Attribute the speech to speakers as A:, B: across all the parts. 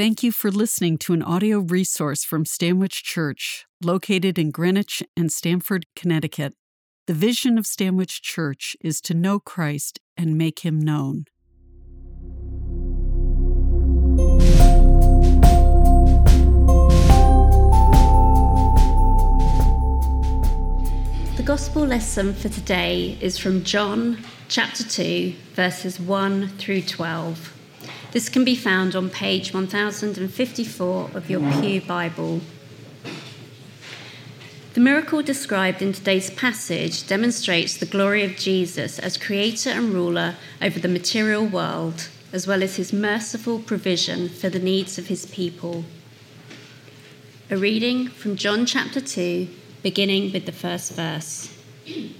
A: Thank you for listening to an audio resource from Stanwich Church, located in Greenwich and Stamford, Connecticut. The vision of Stanwich Church is to know Christ and make him known.
B: The gospel lesson for today is from John chapter 2, verses 1 through 12. This can be found on page 1054 of your Pew Bible. The miracle described in today's passage demonstrates the glory of Jesus as creator and ruler over the material world, as well as his merciful provision for the needs of his people. A reading from John chapter 2, beginning with the first verse.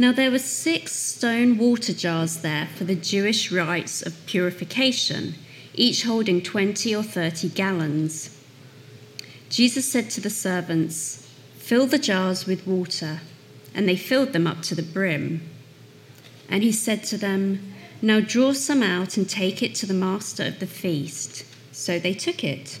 B: Now there were six stone water jars there for the Jewish rites of purification, each holding 20 or 30 gallons. Jesus said to the servants, Fill the jars with water. And they filled them up to the brim. And he said to them, Now draw some out and take it to the master of the feast. So they took it.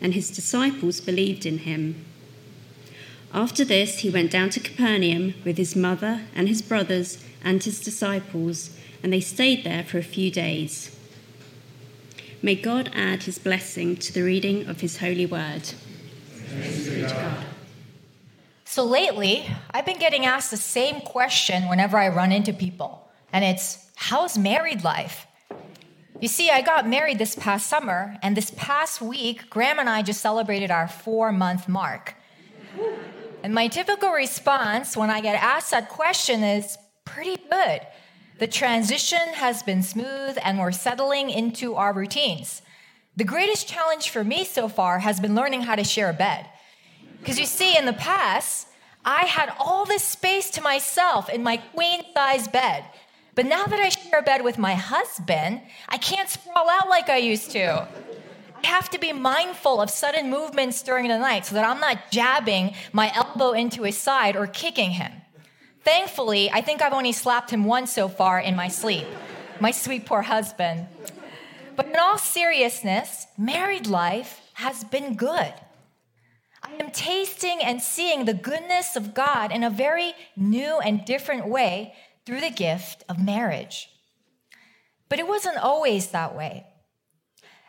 B: and his disciples believed in him. After this, he went down to Capernaum with his mother and his brothers and his disciples, and they stayed there for a few days. May God add his blessing to the reading of his holy word.
C: So lately, I've been getting asked the same question whenever I run into people, and it's how's married life? You see, I got married this past summer, and this past week, Graham and I just celebrated our four month mark. And my typical response when I get asked that question is pretty good. The transition has been smooth, and we're settling into our routines. The greatest challenge for me so far has been learning how to share a bed. Because you see, in the past, I had all this space to myself in my queen size bed. But now that I share a bed with my husband, I can't sprawl out like I used to. I have to be mindful of sudden movements during the night so that I'm not jabbing my elbow into his side or kicking him. Thankfully, I think I've only slapped him once so far in my sleep. My sweet poor husband. But in all seriousness, married life has been good. I am tasting and seeing the goodness of God in a very new and different way through the gift of marriage. But it wasn't always that way.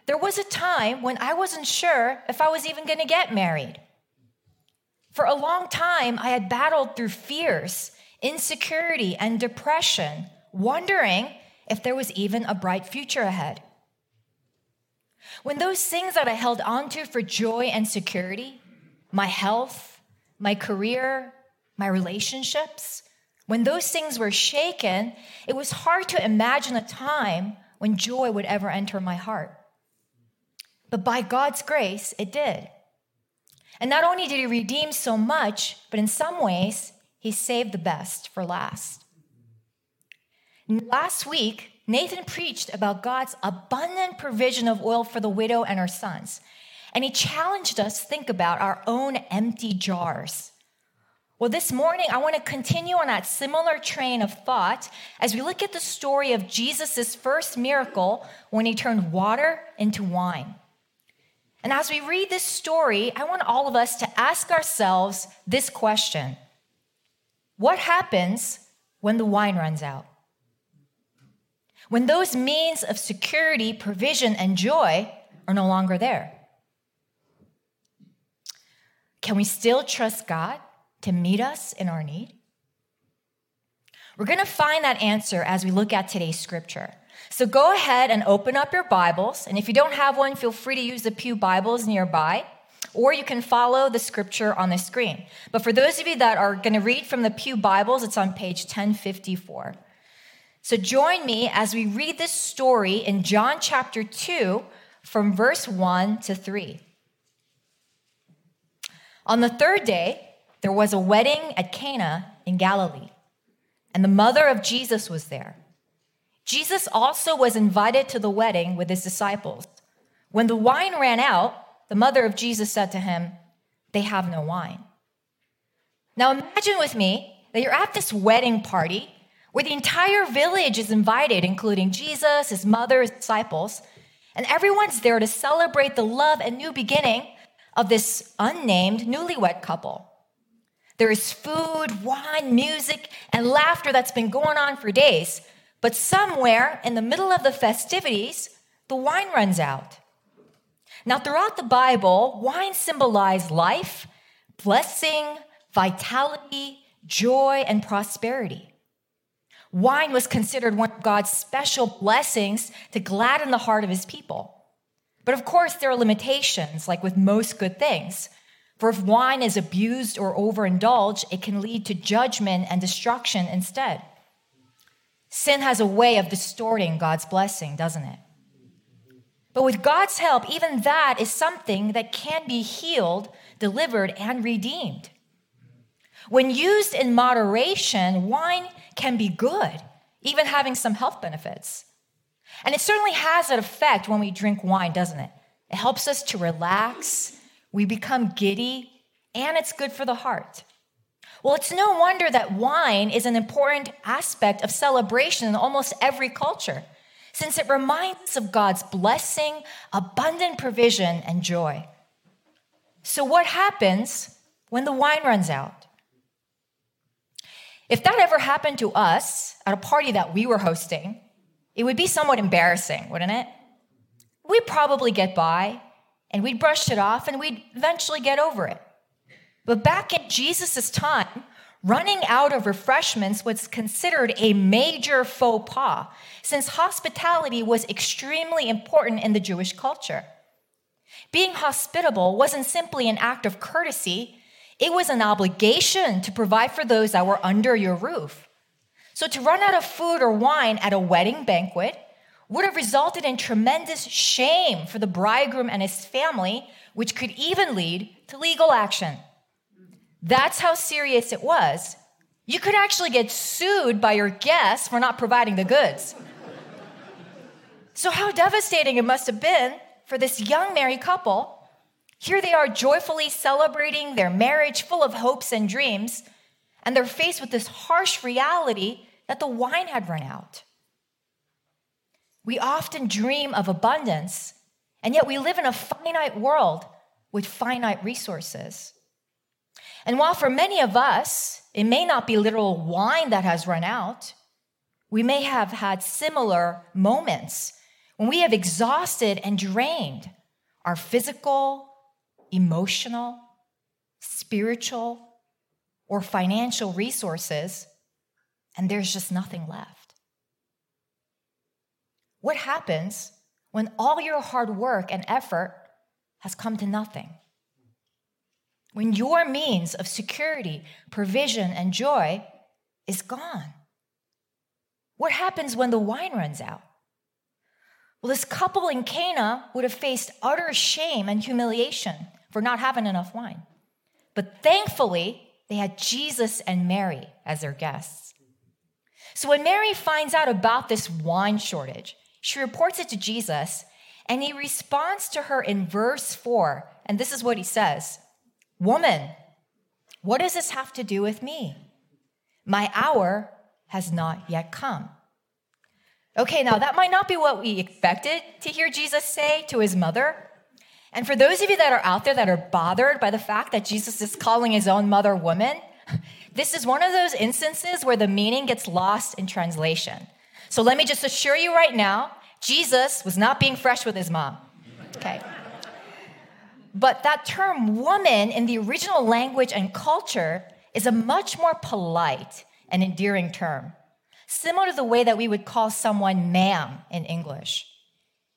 C: There was a time when I wasn't sure if I was even going to get married. For a long time, I had battled through fears, insecurity, and depression, wondering if there was even a bright future ahead. When those things that I held onto for joy and security, my health, my career, my relationships, when those things were shaken, it was hard to imagine a time when joy would ever enter my heart. But by God's grace, it did. And not only did He redeem so much, but in some ways, He saved the best for last. Last week, Nathan preached about God's abundant provision of oil for the widow and her sons. And he challenged us to think about our own empty jars. Well, this morning, I want to continue on that similar train of thought as we look at the story of Jesus' first miracle when he turned water into wine. And as we read this story, I want all of us to ask ourselves this question What happens when the wine runs out? when those means of security, provision, and joy are no longer there? Can we still trust God to meet us in our need? We're going to find that answer as we look at today's scripture. So go ahead and open up your Bibles. And if you don't have one, feel free to use the Pew Bibles nearby, or you can follow the scripture on the screen. But for those of you that are going to read from the Pew Bibles, it's on page 1054. So join me as we read this story in John chapter 2 from verse 1 to 3. On the third day, there was a wedding at Cana in Galilee, and the mother of Jesus was there. Jesus also was invited to the wedding with his disciples. When the wine ran out, the mother of Jesus said to him, They have no wine. Now imagine with me that you're at this wedding party where the entire village is invited, including Jesus, his mother, his disciples, and everyone's there to celebrate the love and new beginning of this unnamed newlywed couple. There is food, wine, music, and laughter that's been going on for days. But somewhere in the middle of the festivities, the wine runs out. Now, throughout the Bible, wine symbolized life, blessing, vitality, joy, and prosperity. Wine was considered one of God's special blessings to gladden the heart of his people. But of course, there are limitations, like with most good things. For if wine is abused or overindulged, it can lead to judgment and destruction instead. Sin has a way of distorting God's blessing, doesn't it? But with God's help, even that is something that can be healed, delivered, and redeemed. When used in moderation, wine can be good, even having some health benefits. And it certainly has an effect when we drink wine, doesn't it? It helps us to relax, we become giddy, and it's good for the heart. Well, it's no wonder that wine is an important aspect of celebration in almost every culture, since it reminds us of God's blessing, abundant provision, and joy. So, what happens when the wine runs out? If that ever happened to us at a party that we were hosting, it would be somewhat embarrassing, wouldn't it? We'd probably get by and we'd brush it off and we'd eventually get over it. But back in Jesus' time, running out of refreshments was considered a major faux pas, since hospitality was extremely important in the Jewish culture. Being hospitable wasn't simply an act of courtesy, it was an obligation to provide for those that were under your roof. So to run out of food or wine at a wedding banquet would have resulted in tremendous shame for the bridegroom and his family, which could even lead to legal action. That's how serious it was. You could actually get sued by your guests for not providing the goods. So, how devastating it must have been for this young married couple here they are joyfully celebrating their marriage full of hopes and dreams, and they're faced with this harsh reality that the wine had run out. We often dream of abundance, and yet we live in a finite world with finite resources. And while for many of us, it may not be literal wine that has run out, we may have had similar moments when we have exhausted and drained our physical, emotional, spiritual, or financial resources, and there's just nothing left. What happens when all your hard work and effort has come to nothing? When your means of security, provision, and joy is gone? What happens when the wine runs out? Well, this couple in Cana would have faced utter shame and humiliation for not having enough wine. But thankfully, they had Jesus and Mary as their guests. So when Mary finds out about this wine shortage, she reports it to Jesus, and he responds to her in verse 4. And this is what he says Woman, what does this have to do with me? My hour has not yet come. Okay, now that might not be what we expected to hear Jesus say to his mother, and for those of you that are out there that are bothered by the fact that Jesus is calling his own mother woman, this is one of those instances where the meaning gets lost in translation. So let me just assure you right now Jesus was not being fresh with his mom. Okay. But that term woman in the original language and culture is a much more polite and endearing term, similar to the way that we would call someone ma'am in English.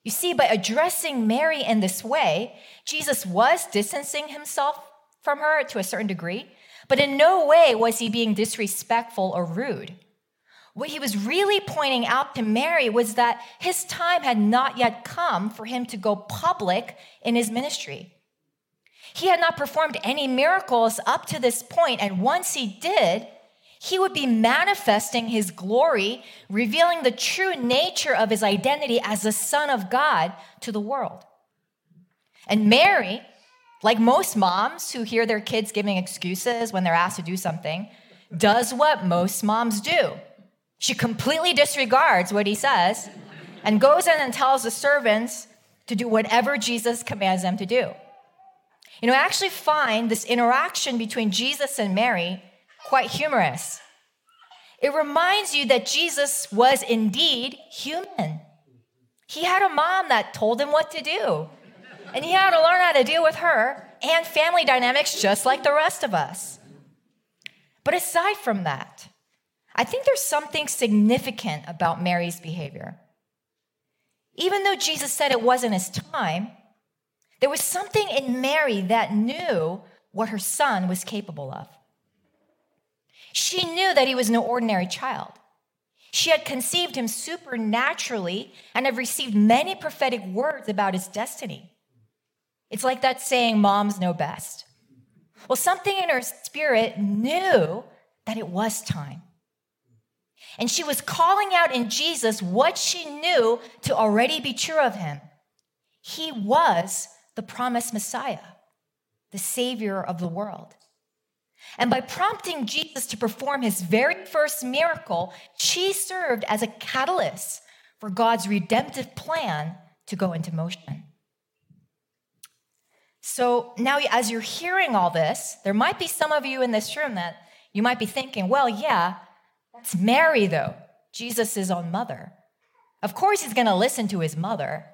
C: You see, by addressing Mary in this way, Jesus was distancing himself from her to a certain degree, but in no way was he being disrespectful or rude. What he was really pointing out to Mary was that his time had not yet come for him to go public in his ministry. He had not performed any miracles up to this point, and once he did, he would be manifesting his glory, revealing the true nature of his identity as the Son of God to the world. And Mary, like most moms who hear their kids giving excuses when they're asked to do something, does what most moms do. She completely disregards what he says and goes in and tells the servants to do whatever Jesus commands them to do. You know, I actually find this interaction between Jesus and Mary quite humorous. It reminds you that Jesus was indeed human. He had a mom that told him what to do, and he had to learn how to deal with her and family dynamics just like the rest of us. But aside from that, I think there's something significant about Mary's behavior. Even though Jesus said it wasn't his time, there was something in Mary that knew what her son was capable of. She knew that he was no ordinary child. She had conceived him supernaturally and had received many prophetic words about his destiny. It's like that saying, Moms know best. Well, something in her spirit knew that it was time. And she was calling out in Jesus what she knew to already be true of him. He was the promised Messiah, the Savior of the world. And by prompting Jesus to perform his very first miracle, she served as a catalyst for God's redemptive plan to go into motion. So now, as you're hearing all this, there might be some of you in this room that you might be thinking, well, yeah, that's Mary, though, Jesus' own mother. Of course, he's going to listen to his mother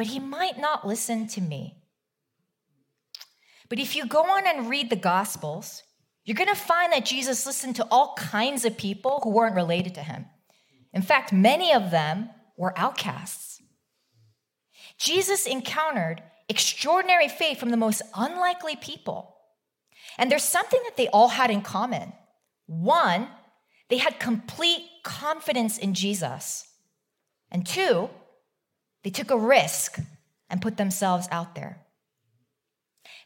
C: but he might not listen to me. But if you go on and read the Gospels, you're going to find that Jesus listened to all kinds of people who weren't related to him. In fact, many of them were outcasts. Jesus encountered extraordinary faith from the most unlikely people. And there's something that they all had in common. One, they had complete confidence in Jesus. And two, they took a risk and put themselves out there.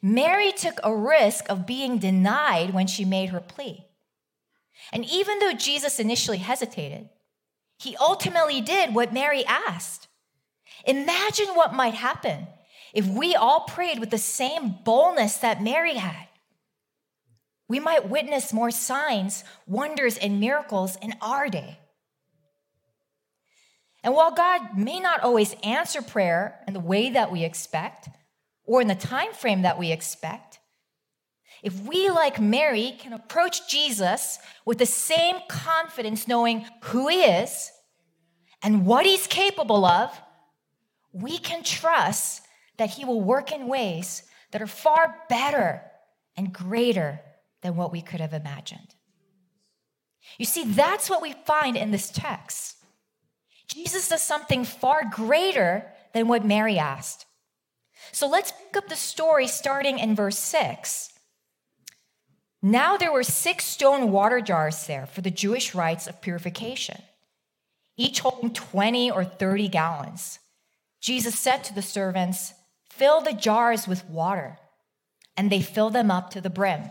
C: Mary took a risk of being denied when she made her plea. And even though Jesus initially hesitated, he ultimately did what Mary asked. Imagine what might happen if we all prayed with the same boldness that Mary had. We might witness more signs, wonders, and miracles in our day. And while God may not always answer prayer in the way that we expect or in the time frame that we expect, if we, like Mary, can approach Jesus with the same confidence, knowing who he is and what he's capable of, we can trust that he will work in ways that are far better and greater than what we could have imagined. You see, that's what we find in this text. Jesus does something far greater than what Mary asked. So let's pick up the story starting in verse 6. Now there were six stone water jars there for the Jewish rites of purification, each holding 20 or 30 gallons. Jesus said to the servants, Fill the jars with water. And they filled them up to the brim.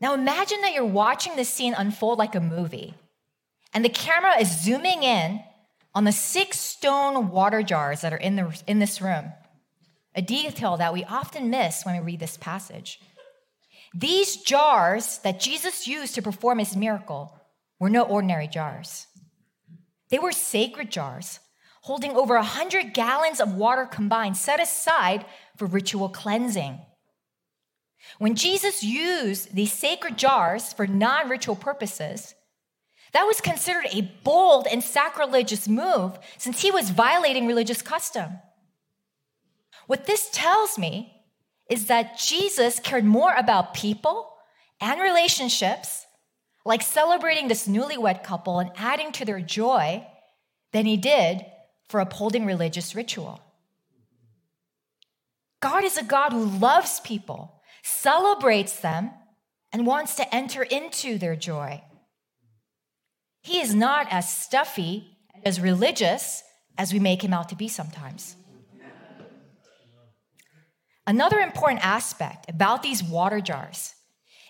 C: Now imagine that you're watching this scene unfold like a movie, and the camera is zooming in on the six stone water jars that are in, the, in this room, a detail that we often miss when we read this passage. These jars that Jesus used to perform his miracle were no ordinary jars. They were sacred jars holding over 100 gallons of water combined, set aside for ritual cleansing. When Jesus used these sacred jars for non ritual purposes, that was considered a bold and sacrilegious move since he was violating religious custom. What this tells me is that Jesus cared more about people and relationships, like celebrating this newlywed couple and adding to their joy, than he did for upholding religious ritual. God is a God who loves people, celebrates them, and wants to enter into their joy. He is not as stuffy, and as religious as we make him out to be sometimes. Another important aspect about these water jars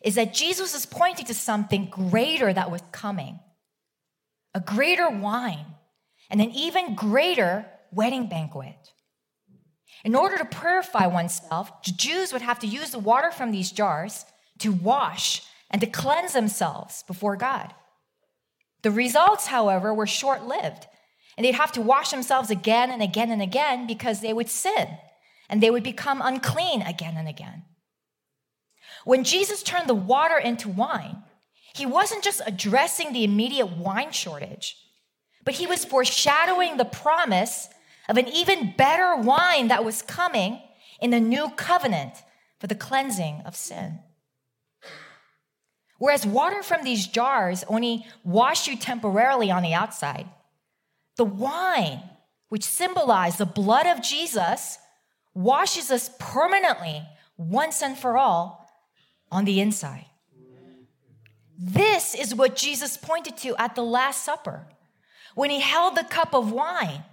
C: is that Jesus is pointing to something greater that was coming a greater wine and an even greater wedding banquet. In order to purify oneself, Jews would have to use the water from these jars to wash and to cleanse themselves before God. The results, however, were short lived, and they'd have to wash themselves again and again and again because they would sin and they would become unclean again and again. When Jesus turned the water into wine, he wasn't just addressing the immediate wine shortage, but he was foreshadowing the promise of an even better wine that was coming in the new covenant for the cleansing of sin. Whereas water from these jars only wash you temporarily on the outside, the wine, which symbolized the blood of Jesus, washes us permanently, once and for all, on the inside. This is what Jesus pointed to at the Last Supper when he held the cup of wine.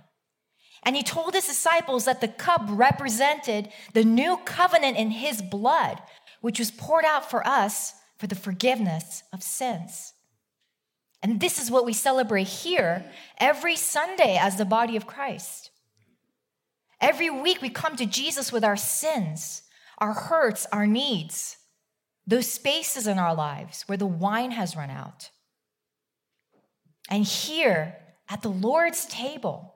C: And he told his disciples that the cup represented the new covenant in his blood, which was poured out for us for the forgiveness of sins. And this is what we celebrate here every Sunday as the body of Christ. Every week we come to Jesus with our sins, our hurts, our needs, those spaces in our lives where the wine has run out. And here at the Lord's table,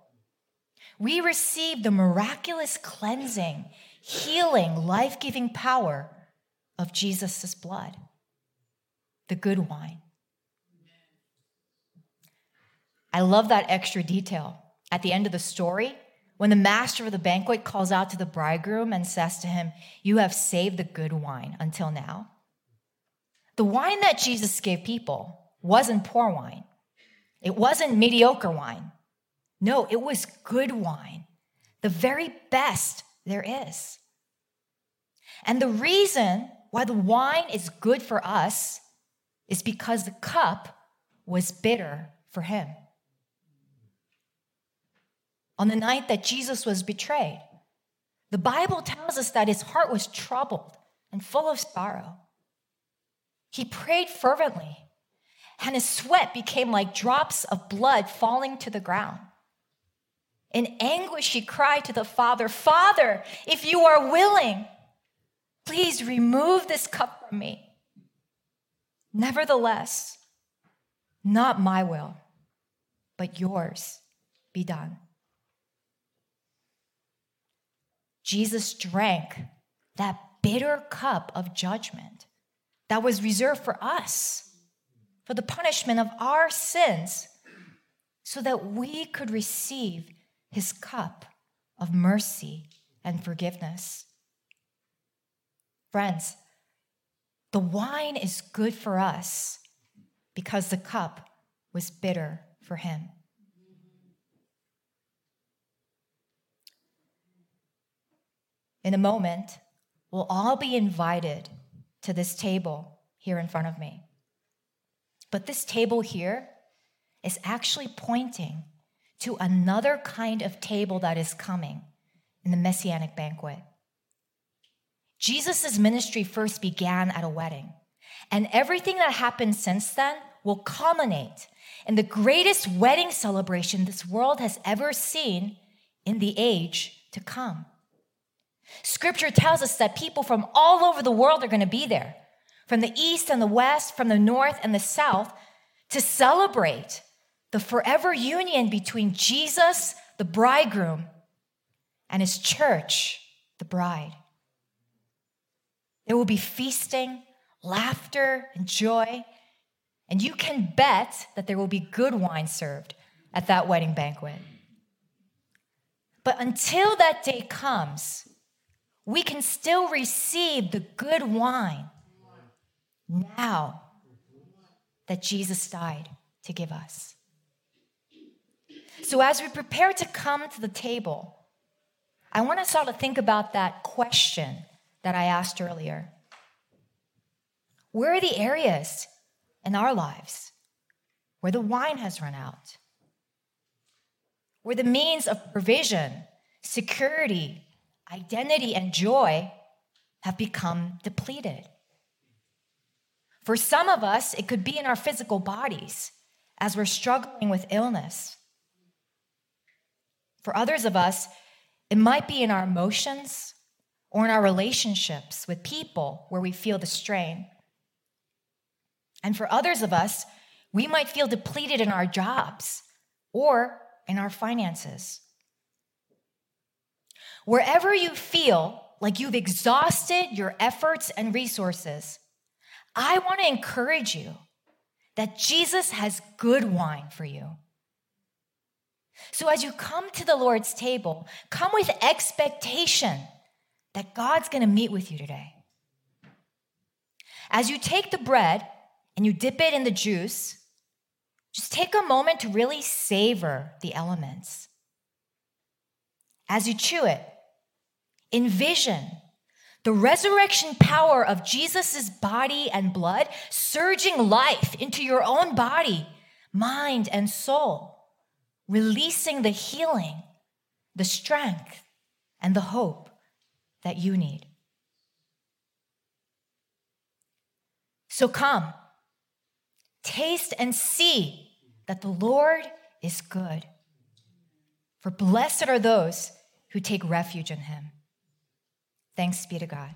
C: we receive the miraculous cleansing, healing, life giving power of Jesus' blood, the good wine. I love that extra detail. At the end of the story, when the master of the banquet calls out to the bridegroom and says to him, You have saved the good wine until now. The wine that Jesus gave people wasn't poor wine, it wasn't mediocre wine. No, it was good wine, the very best there is. And the reason why the wine is good for us is because the cup was bitter for him on the night that Jesus was betrayed. The Bible tells us that his heart was troubled and full of sorrow. He prayed fervently, and his sweat became like drops of blood falling to the ground. In anguish, she cried to the Father, Father, if you are willing, please remove this cup from me. Nevertheless, not my will, but yours be done. Jesus drank that bitter cup of judgment that was reserved for us, for the punishment of our sins, so that we could receive his cup of mercy and forgiveness. Friends, the wine is good for us because the cup was bitter for him. In a moment, we'll all be invited to this table here in front of me. But this table here is actually pointing to another kind of table that is coming in the messianic banquet. Jesus' ministry first began at a wedding, and everything that happened since then will culminate in the greatest wedding celebration this world has ever seen in the age to come. Scripture tells us that people from all over the world are going to be there, from the east and the west, from the north and the south, to celebrate the forever union between Jesus, the bridegroom, and his church, the bride. There will be feasting, laughter, and joy. And you can bet that there will be good wine served at that wedding banquet. But until that day comes, we can still receive the good wine now that Jesus died to give us. So, as we prepare to come to the table, I want us all to think about that question that I asked earlier. Where are the areas in our lives where the wine has run out? Where the means of provision, security, identity, and joy have become depleted? For some of us, it could be in our physical bodies as we're struggling with illness. For others of us, it might be in our emotions or in our relationships with people where we feel the strain. And for others of us, we might feel depleted in our jobs or in our finances. Wherever you feel like you've exhausted your efforts and resources, I want to encourage you that Jesus has good wine for you. So as you come to the Lord's table, come with expectation that God's going to meet with you today. As you take the bread and you dip it in the juice, just take a moment to really savor the elements. As you chew it, envision the resurrection power of Jesus' body and blood surging life into your own body, mind, and soul, releasing the healing, the strength, and the hope that you need. So come, taste and see that the Lord is good. For blessed are those who take refuge in him. Thanks be to God.